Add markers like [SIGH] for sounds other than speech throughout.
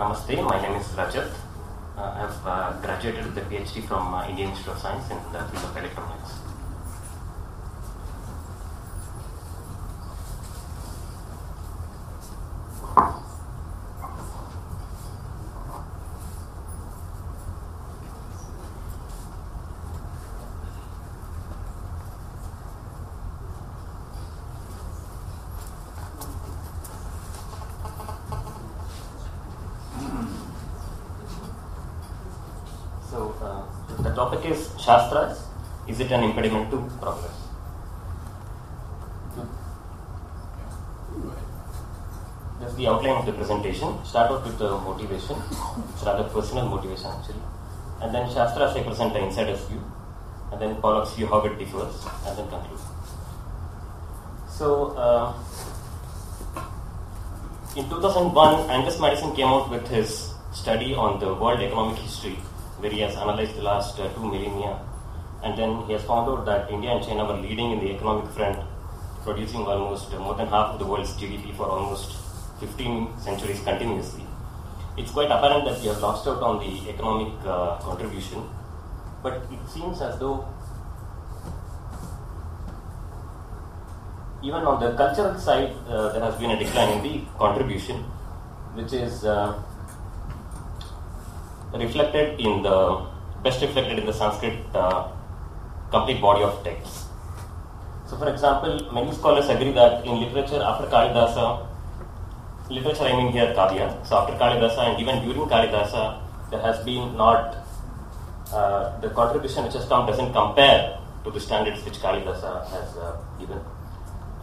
Namaste, my name is Rajat. Uh, I have uh, graduated with a PhD from uh, Indian Institute of Science in the field of electronics. So, uh, the topic is Shastras. Is it an impediment to progress? That's the outline of the presentation. Start off with the motivation. It's rather personal motivation actually. And then Shastras I present the insider's view. And then Pollock's view how it differs. And then conclude. So, uh, in 2001, Angus Maddison came out with his study on the world economic history, where he has analyzed the last uh, two millennia. And then he has found out that India and China were leading in the economic front, producing almost uh, more than half of the world's GDP for almost 15 centuries continuously. It's quite apparent that we have lost out on the economic uh, contribution, but it seems as though even on the cultural side, uh, there has been a decline in the contribution, which is uh, reflected in the best reflected in the Sanskrit uh, complete body of texts. So, for example, many scholars agree that in literature after Kalidasa, literature I mean here Kavya, so after Kalidasa and even during Kalidasa, there has been not uh, the contribution which has come doesn't compare to the standards which Kalidasa has uh, given.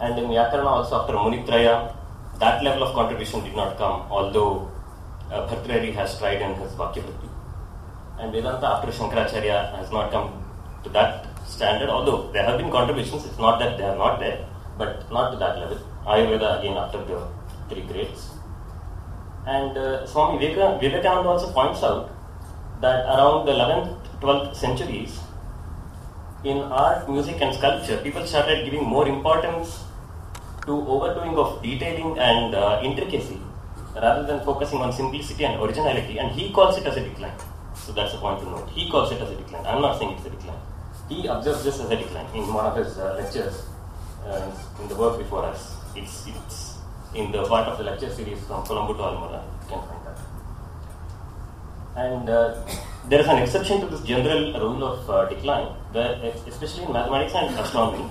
And in Vyakarana also after Munitraya, that level of contribution did not come, although uh, Bhartrihari has tried in his Vakyavritti. And Vedanta after Shankaracharya has not come to that standard, although there have been contributions, it's not that they are not there, but not to that level. Ayurveda again after the three grades. And uh, Swami Viveka- Vivekananda also points out that around the 11th, 12th centuries, in art, music, and sculpture, people started giving more importance to overdoing of detailing and uh, intricacy rather than focusing on simplicity and originality, and he calls it as a decline. So that's a point to note. He calls it as a decline. I'm not saying it's a decline. He observes this as a decline in one of his uh, lectures uh, in the work before us. It's, it's in the part of the lecture series from Colombo to Almora. You can find that. And uh, there is an exception to this general rule of uh, decline, where, especially in mathematics and astronomy,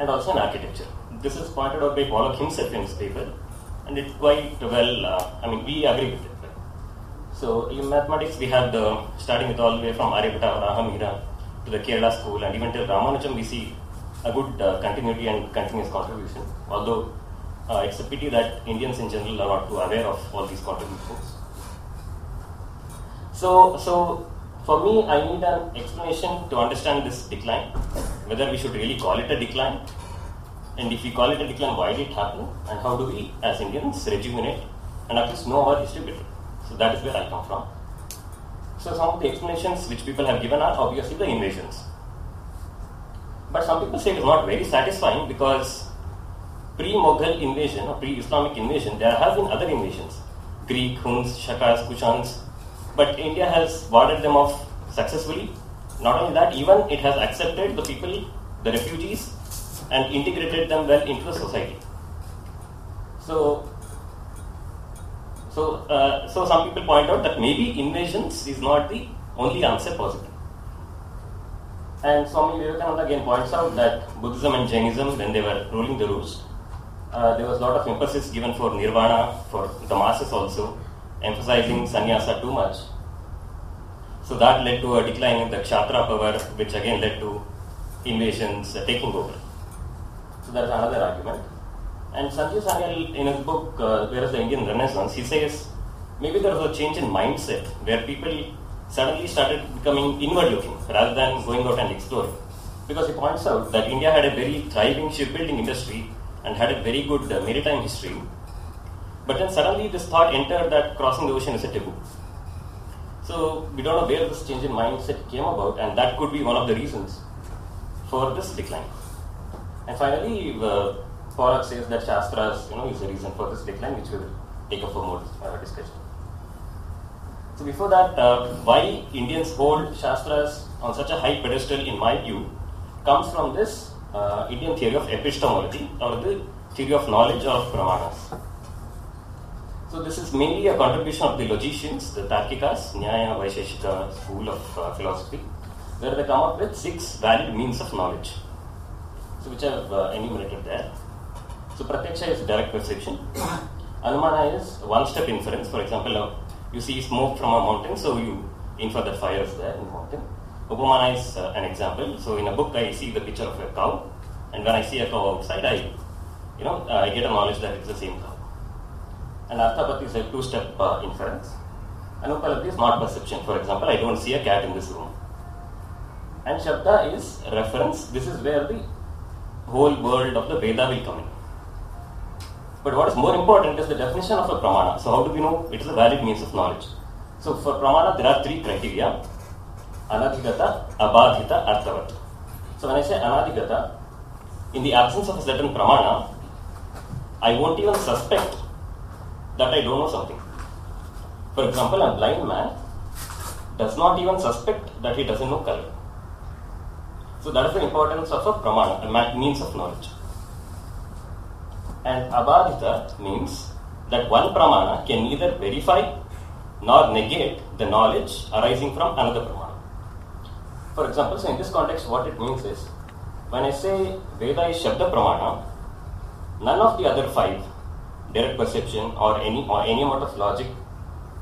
and also in architecture. This is pointed out by Pollock himself in his paper, and it's quite well, uh, I mean, we agree with it. So, in mathematics, we have the starting with all the way from Aryabhatta Varahamihira to the Kerala school, and even till Ramanujam, we see a good uh, continuity and continuous contribution. Although uh, it's a pity that Indians in general are not too aware of all these contributions. So, so for me, I need an explanation to understand this decline, whether we should really call it a decline, and if we call it a decline, why did it happen, and how do we, as Indians, rejuvenate and at least know our history better. So that is where I come from. So some of the explanations which people have given are obviously the invasions. But some people say it is not very satisfying because pre-Mughal invasion or pre-Islamic invasion, there have been other invasions. Greek, Huns, Shakas, Kushans. But India has warded them off successfully. Not only that, even it has accepted the people, the refugees, and integrated them well into the society. So, so, uh, so some people point out that maybe invasions is not the only answer possible. And Swami Vivekananda again points out that Buddhism and Jainism, when they were ruling the roost, uh, there was a lot of emphasis given for nirvana, for the masses also, emphasizing sannyasa too much. So that led to a decline in the kshatriya power, which again led to invasions uh, taking over. So that's another argument. And Sanjeev Sanyal, in his book, uh, Where is the Indian Renaissance, he says maybe there was a change in mindset where people suddenly started becoming inward looking rather than going out and exploring. Because he points out that India had a very thriving shipbuilding industry and had a very good uh, maritime history. But then suddenly this thought entered that crossing the ocean is a taboo. So we don't know where this change in mindset came about, and that could be one of the reasons for this decline. And finally, uh, Pollock says that Shastras, you know, is the reason for this decline, which we will take up for more uh, discussion. So before that, uh, why Indians hold Shastras on such a high pedestal, in my view, comes from this uh, Indian theory of epistemology or the theory of knowledge of pramanas. So this is mainly a contribution of the logicians, the Tarkikas, Nyaya Vaisheshika school of uh, philosophy, where they come up with six valid means of knowledge, so which I have uh, enumerated there. So Pratyaksha is direct perception. [COUGHS] Anumana is one-step inference. For example, uh, you see smoke from a mountain, so you infer that fire is there in the mountain. Upamana is uh, an example. So in a book, I see the picture of a cow, and when I see a cow outside, I, you know, uh, I get a knowledge that it's the same cow. And Arthapatti is a two-step uh, inference. Anupalabdhi is not perception. For example, I don't see a cat in this room. And Shabda is reference. This is where the whole world of the Veda will come in. But what is more important is the definition of a pramana. So how do we know it is a valid means of knowledge? So for pramana, there are three criteria: anadhigata, abadhita, arthavat. So when I say anadhigata, in the absence of a certain pramana, I won't even suspect that I don't know something. For example, a blind man does not even suspect that he doesn't know color. So that is the importance of a pramana, a means of knowledge. And abadhita means that one pramana can neither verify nor negate the knowledge arising from another pramana. For example, so in this context, what it means is when I say Veda is Shabda Pramana, none of the other five, direct perception or any or any amount of logic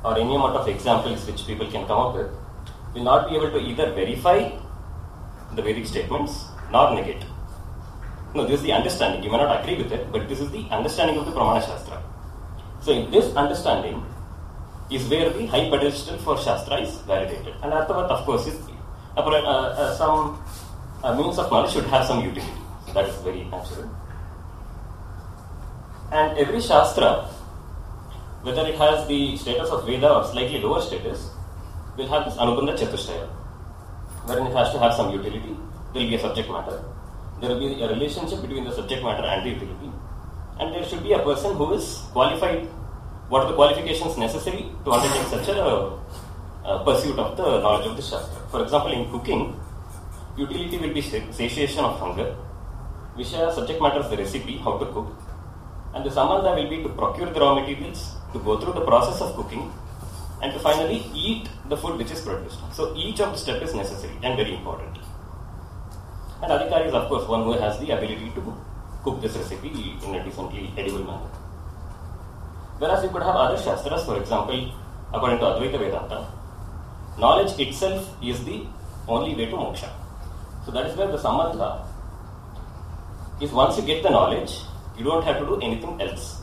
or any amount of examples which people can come up with, will not be able to either verify the Vedic statements nor negate. No, this is the understanding. You may not agree with it, but this is the understanding of the Pramana Shastra. So, in this understanding is where the high pedestal for Shastra is validated. And Arthavat, of course, is uh, uh, some uh, means of knowledge should have some utility. So, that is very natural. And every Shastra, whether it has the status of Veda or slightly lower status, will have this Anubandha Chatushtaya, wherein it has to have some utility. There will be a subject matter there will be a relationship between the subject matter and the utility. And there should be a person who is qualified. What are the qualifications necessary to undertake such a, a pursuit of the knowledge of the Shastra? For example, in cooking, utility will be satiation of hunger. Vishaya subject matter is the recipe, how to cook. And the sambandha will be to procure the raw materials, to go through the process of cooking, and to finally eat the food which is produced. So each of the step is necessary and very important. And adhikari is, of course, one who has the ability to cook this recipe in a decently edible manner. Whereas you could have other shastras, for example, according to Advaita Vedanta, knowledge itself is the only way to moksha. So that is where the sambandha is once you get the knowledge, you don't have to do anything else.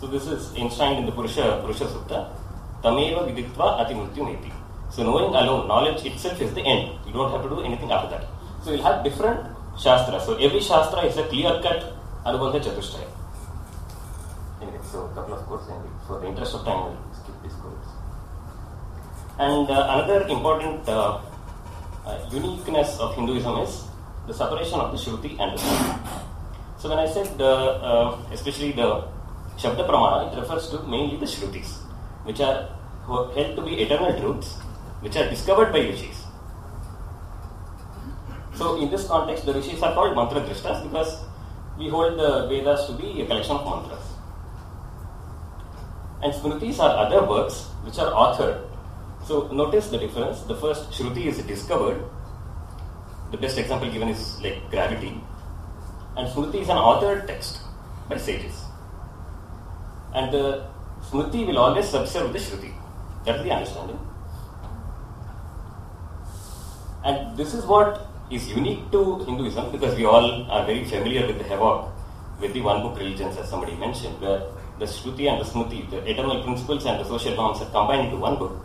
So this is enshrined in the Purusha, Purusha Sukta. Tameva viditva atimrutyumeti. So knowing alone, knowledge itself is the end. You don't have to do anything after that. So you'll have different shastras. So every shastra is a clear-cut Anubandha Chatushtaya. Anyway, so a couple of quotes, and for the interest of time, I'll skip these quotes. And uh, another important uh, uh, uniqueness of Hinduism is the separation of the Shruti and the Smriti. So when I said, uh, especially the Shabda Pramana, it refers to mainly the Shrutis, which are held to be eternal truths which are discovered by rishis. So, in this context, the rishis are called mantra drishtas because we hold the Vedas to be a collection of mantras. And Smritis are other works which are authored. So, notice the difference. The first Shruti is discovered. The best example given is like gravity. And Smriti is an authored text by sages. And the Smriti will always subserve the Shruti. That's the understanding. And this is what is unique to Hinduism because we all are very familiar with the havoc with the one book religions, as somebody mentioned, where the Shruti and the Smriti, the eternal principles and the social norms are combined into one book,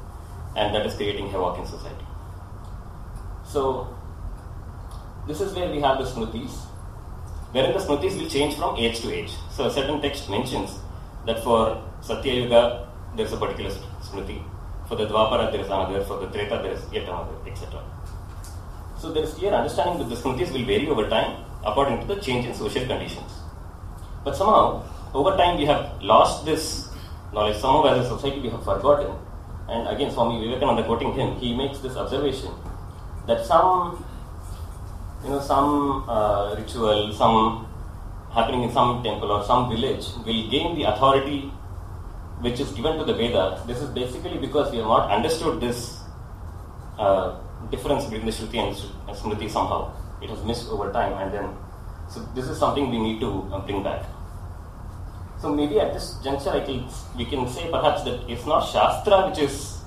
and that is creating havoc in society. So, this is where we have the Smritis, wherein the Smritis will change from age to age. So, a certain text mentions that for Satya Yuga there is a particular Smriti, for the Dwapara there is another, for the Treta there is yet another, etc. So there is clear understanding that the smritis will vary over time according to the change in social conditions. But somehow, over time, we have lost this knowledge somehow as a society we have forgotten. And again, Swami Vivekananda quoting him, he makes this observation that some, you know, some uh, ritual, some happening in some temple or some village will gain the authority which is given to the Veda. This is basically because we have not understood this uh, difference between the Shruti and Smriti somehow. It has missed over time, and then so this is something we need to uh, bring back. So maybe at this juncture, I we can say perhaps that it's not Shastra which is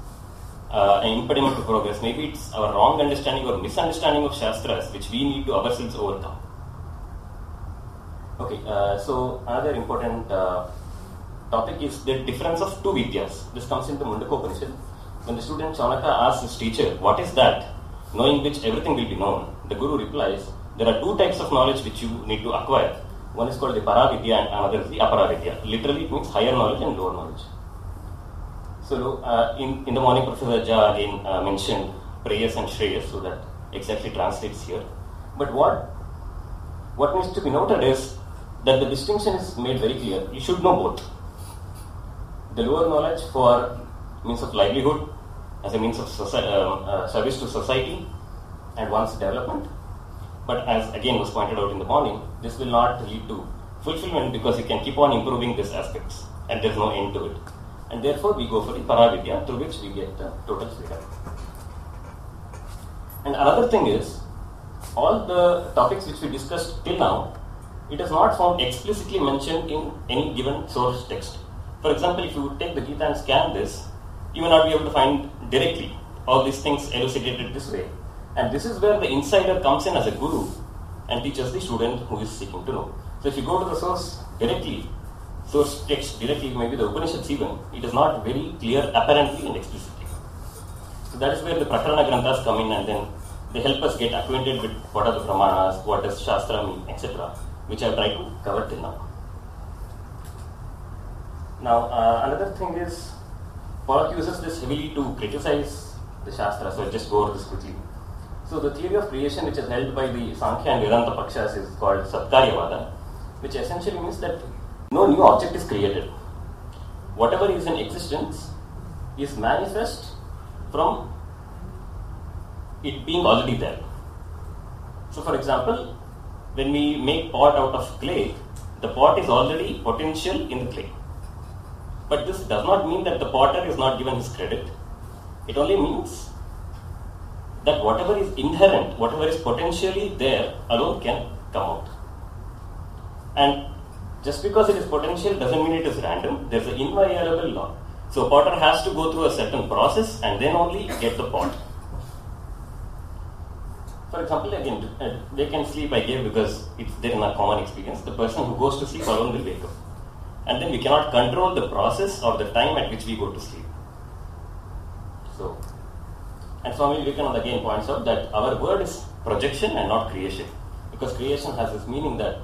uh, an impediment to progress. Maybe it's our wrong understanding or misunderstanding of Shastras which we need to ourselves overcome. Okay, uh, so another important uh, topic is the difference of two Vidyas. This comes into Mundaka Upanishad. When the student Shaunaka asks his teacher, What is that? knowing which everything will be known, the Guru replies, There are two types of knowledge which you need to acquire. One is called the Paravidya and another is the Aparavidya. Literally, it means higher knowledge and lower knowledge. So, uh, in, in the morning, Professor Jha again uh, mentioned Preyas and Shreyas, so that exactly translates here. But what what needs to be noted is that the distinction is made very clear. You should know both. The lower knowledge for means of livelihood, as a means of um, uh, service to society and one's development. But as again was pointed out in the morning, this will not lead to fulfillment because you can keep on improving these aspects and there's no end to it. And therefore, we go for the Paravidya through which we get the total freedom. And another thing is, all the topics which we discussed till now, it is not found explicitly mentioned in any given source text. For example, if you take the Gita and scan this, you will not be able to find directly all these things elucidated this way. And this is where the insider comes in as a guru and teaches the student who is seeking to know. So if you go to the source directly, source text directly, maybe the Upanishads even, it is not very clear apparently and explicitly. So that is where the Prakarana Granthas come in and then they help us get acquainted with what are the Pramanas, what does Shastra mean, etc., which I have tried to cover till now. Now, uh, another thing is, Pollock uses this heavily to criticize the Shastra, so I'll just go over this quickly. So, the theory of creation, which is held by the Sankhya and Vedanta Pakshas, is called Satkaryavada, which essentially means that no new object is created. Whatever is in existence is manifest from it being already there. So, for example, when we make pot out of clay, the pot is already potential in the clay. But this does not mean that the potter is not given his credit. It only means that whatever is inherent, whatever is potentially there, alone can come out. And just because it is potential doesn't mean it is random. There's an inviolable law. So potter has to go through a certain process and then only get the pot. For example, again, uh, they can sleep, I gave because it's there in a common experience. The person who goes to sleep alone will wake up. And then we cannot control the process or the time at which we go to sleep. So, and Swami Vivekananda again points out that our word is projection and not creation. Because creation has this meaning that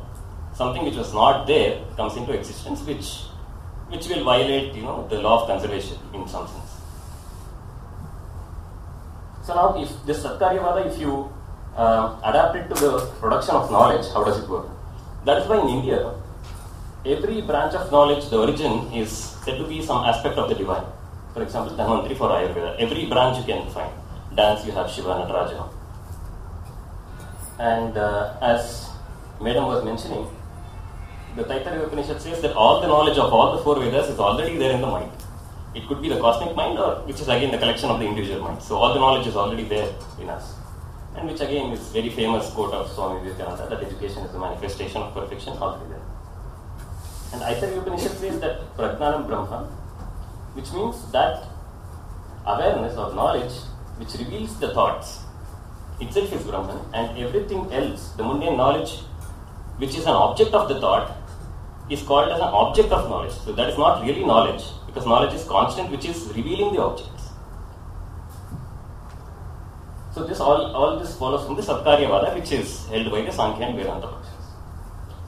something which was not there comes into existence, which which will violate, you know, the law of conservation in some sense. So now, if this Satkaryavada, if you uh, to the production of knowledge, how does it work? That is why in India, every branch of knowledge, the origin is said to be some aspect of the divine. For example, Dhanvantri for Ayurveda, every branch you can find. Dance, you have Shiva Nataraja. And uh, as Madam was mentioning, the Taittiriya Upanishad says that all the knowledge of all the four Vedas is already there in the mind. It could be the cosmic mind, or which is again the collection of the individual mind. So all the knowledge is already there in us. And which again is very famous quote of Swami Vivekananda that education is the manifestation of perfection already there. And Aitareya Upanishad says that Prajnanam Brahma, which means that awareness or knowledge which reveals the thoughts itself is Brahman, and everything else, the mundane knowledge which is an object of the thought, is called as an object of knowledge. So that is not really knowledge, because knowledge is constant, which is revealing the objects. So this all, all this follows from the Satkaryavada, which is held by the Sankhya and Vedanta Pakshas.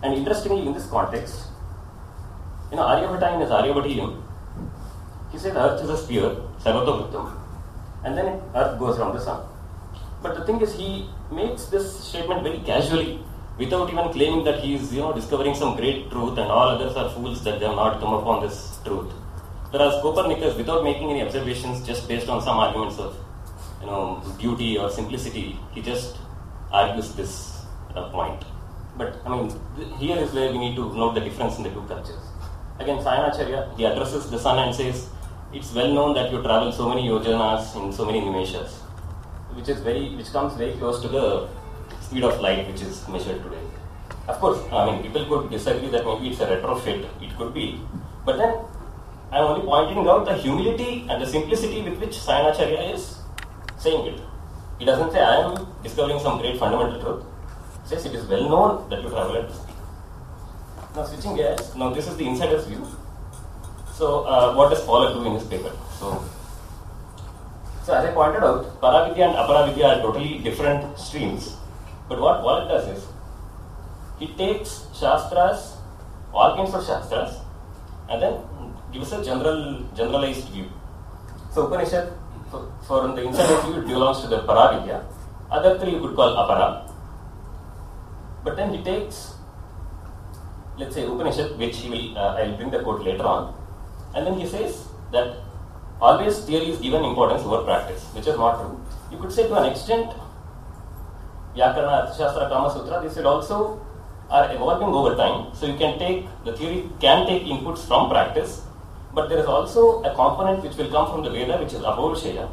And interestingly, in this context, you know, Aryabhata in his Aryabhatiyam, he said Earth is a sphere, Sarvatavrittam, and then Earth goes around the sun. But the thing is, he makes this statement very casually, without even claiming that he is, you know, discovering some great truth and all others are fools that they have not come upon this truth. Whereas Copernicus, without making any observations, just based on some arguments of you know beauty or simplicity, he just argues this uh, point. But I mean, th- here is where we need to note the difference in the two cultures. Again, Sayanacharya, he addresses the sun and says, it's well known that you travel so many yojanas in so many nimeshas, which is very, which comes very close to the speed of light which is measured today. Of course, I mean, people could disagree that maybe it's a retrofit, it could be, but then I'm only pointing out the humility and the simplicity with which Sayanacharya is saying it. He doesn't say, I am discovering some great fundamental truth. He says, it is well known that you travel at this speed. Now, switching gears, now this is the insider's view. So, uh, what does Pollock do in his paper? So, so as I pointed out, Paravidya and Aparavidya are totally different streams. But what Pollock does is, he takes Shastras, all kinds of Shastras, and then gives a general, generalized view. So Upanishad, for, for the insider view, it belongs to the Paravidya. Other three you could call Apara. But then he takes, let's say Upanishad, which he will, uh, I'll bring the quote later on, and then he says that always theory is given importance over practice, which is not true. You could say to an extent, Vyakarana, Arthashastra, Kama Sutra, these will also are evolving over time. So you can take, the theory can take inputs from practice, but there is also a component which will come from the Veda, which is Apaurushaya.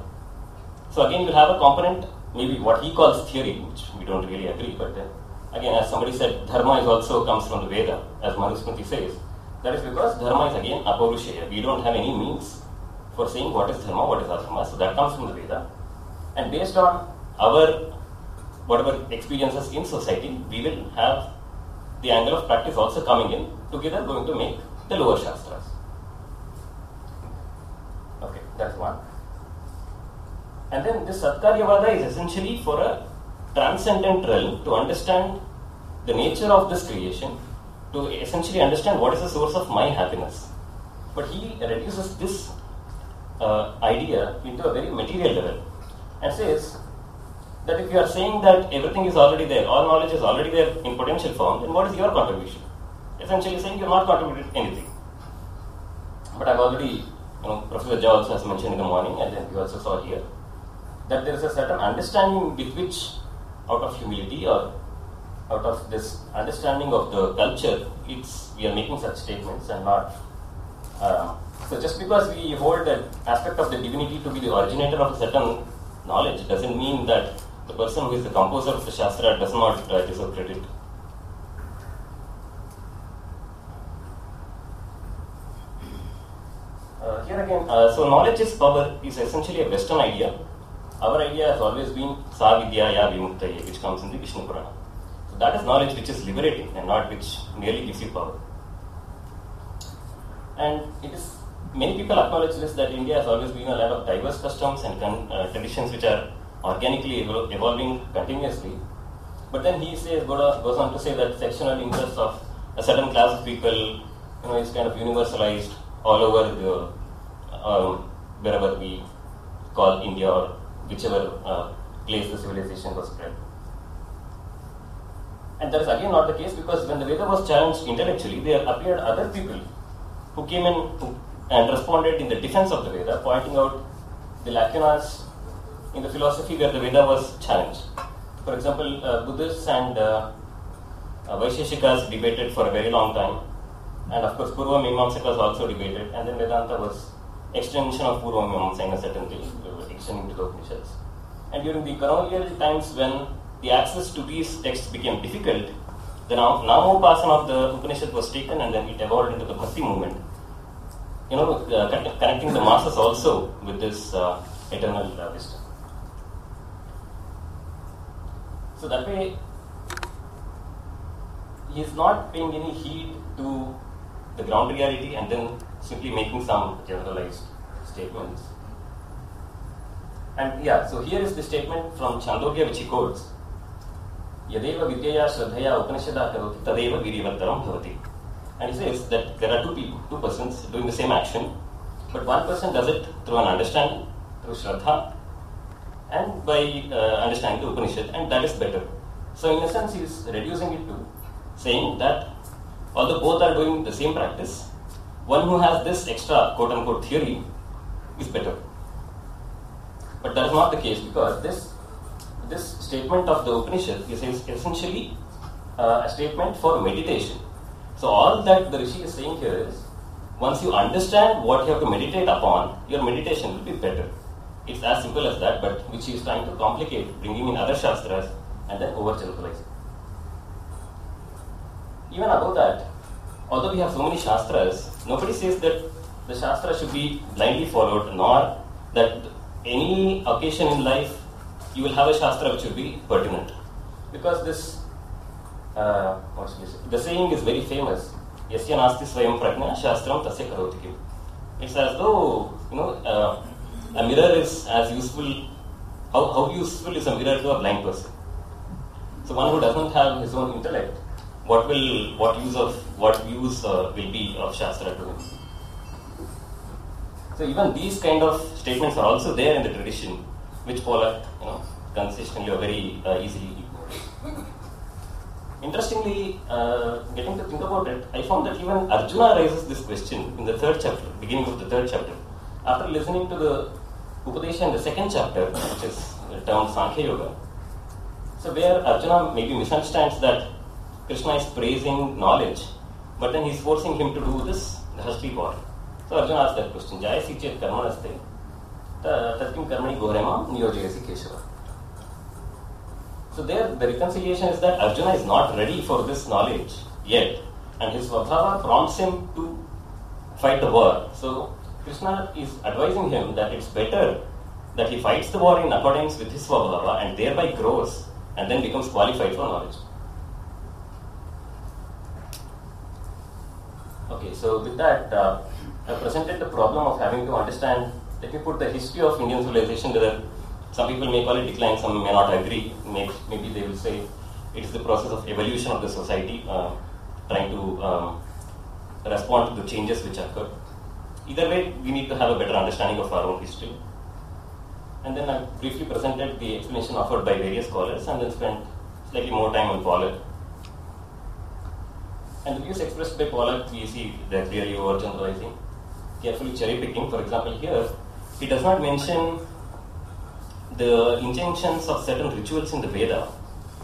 So again, you'll have a component, maybe what he calls theory, which we don't really agree, but uh, again, as somebody said, Dharma is also comes from the Veda, as Manusmriti says. That is because Dharma is again Apaurushaya. We don't have any means for saying what is Dharma, what is Adharma. So that comes from the Veda. And based on our whatever experiences in society, we will have the angle of practice also coming in, together going to make the lower Shastras. That's one. And then this Satkaryavada is essentially for a transcendent realm to understand the nature of this creation, to essentially understand what is the source of my happiness. But he reduces this uh, idea into a very material level and says that if you are saying that everything is already there, all knowledge is already there in potential form, then what is your contribution? Essentially saying you are not contributed anything. But I've already, Professor Jha also has mentioned in the morning, and then we also saw here, that there is a certain understanding with which, out of humility or out of this understanding of the culture, it's we are making such statements and not. Uh, so just because we hold that aspect of the divinity to be the originator of a certain knowledge doesn't mean that the person who is the composer of the Shastra does not uh, deserve credit. Again, uh, so knowledge is power is essentially a Western idea. Our idea has always been Sa Vidya Ya Vimuktaye, which comes in the Vishnu Purana. So that is knowledge which is liberating and not which merely gives you power. And it is many people acknowledge this that India has always been a land of diverse customs and con- uh, traditions which are organically evol- evolving continuously. But then he says goes goes on to say that sectional interests of a certain class of people, you know, is kind of universalized all over the um, wherever we call India or whichever uh, place the civilization was spread. And that is again not the case because when the Veda was challenged intellectually, there appeared other people who came in and responded in the defense of the Veda, pointing out the lacunas in the philosophy where the Veda was challenged. For example, uh, Buddhists and uh, uh, Vaisheshikas debated for a very long time, and of course, Purva Mimamsakas also debated, and then Vedanta was extension of Purva Mimamsa in a certain extending to the Upanishads. And during the colonial times when the access to these texts became difficult, the Nam- Namopasana of the Upanishad was taken and then it evolved into the Bhakti movement. You know, uh, connecting the masses also with this uh, eternal uh, wisdom. So that way, he is not paying any heed to the ground reality and then simply making some generalized statements. And yeah, so here is the statement from Chandogya which he quotes. Yadeva Vidyaya Shraddhaya Upanishada Karoti Tadeva Viryavattaram Bhavati. And he says that there are two people, two persons doing the same action, but one person does it through an understanding, through Shraddha, and by uh, understanding the Upanishad, and that is better. So in a sense, he is reducing it to saying that although both are doing the same practice, one who has this extra quote unquote theory is better. But that is not the case because this this statement of the Upanishad is essentially uh, a statement for meditation. So all that the Rishi is saying here is once you understand what you have to meditate upon, your meditation will be better. It's as simple as that, but which he is trying to complicate, bringing in other shastras and then overgeneralizing. Even above that, although we have so many shastras, nobody says that the shastra should be blindly followed, nor that any occasion in life you will have a shastra which will be pertinent. Because this, uh, what's this? The saying is very famous. Yasya nasti swayam prajna shastram tasya karoti It's as though, you know, uh, a mirror is as useful, how, how useful is a mirror to a blind person? So one who doesn't have his own intellect, what will, what use of, what use uh, will be of shastra to him? So even these kind of statements are also there in the tradition, which Pollock, you know, consistently or very uh, easily. Interestingly, uh, getting to think about it, I found that even Arjuna raises this question in the third chapter, beginning of the third chapter. After listening to the Upadesha in the second chapter, which is termed Sankhya Yoga, so where Arjuna maybe misunderstands that Krishna is praising knowledge, but then he's forcing him to do this Dhasti war. So Arjuna asks that question, Jayasi chet karmanaste, tatkim karmani gorema niyojayasi keshava. So there, the reconciliation is that Arjuna is not ready for this knowledge yet, and his Svabhava prompts him to fight the war. So Krishna is advising him that it's better that he fights the war in accordance with his Svabhava and thereby grows and then becomes qualified for knowledge. Okay, so with that, uh, I presented the problem of having to understand. Let me put the history of Indian civilization there. Some people may call it decline, some may not agree. Maybe they will say it is the process of evolution of the society, uh, trying to um, respond to the changes which occur. Either way, we need to have a better understanding of our own history. And then I briefly presented the explanation offered by various scholars and then spent slightly more time on Pollock. And the views expressed by Pollock, we see they're clearly overgeneralizing, carefully cherry picking. For example, here, he does not mention the injunctions of certain rituals in the Veda,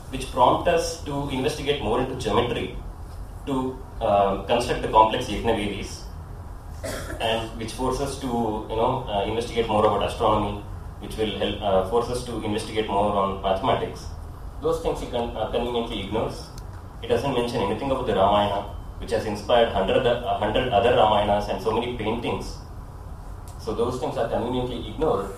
which prompt us to investigate more into geometry, to uh, construct the complex Yajnavedis, and which force us to you know uh, investigate more about astronomy, which will help uh, force us to investigate more on mathematics. Those things he con- uh, conveniently ignores. It doesn't mention anything about the Ramayana, which has inspired hundred hundred other Ramayanas and so many paintings. So those things are conveniently ignored.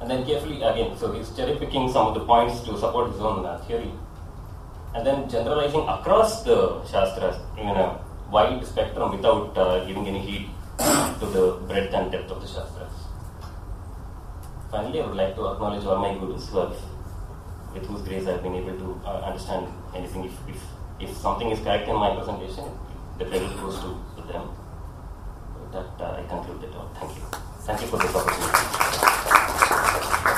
And then carefully again, so he's cherry picking some of the points to support his own uh, theory, and then generalizing across the shastras in a wide spectrum without uh, giving any heed to the breadth and depth of the Shastras. Finally, I would like to acknowledge all my gurus who have, with whose grace I've been able to uh, understand anything. If, if, if something is correct in my presentation, the credit goes to, them. That uh, I conclude it all. Thank you. Thank you for this opportunity.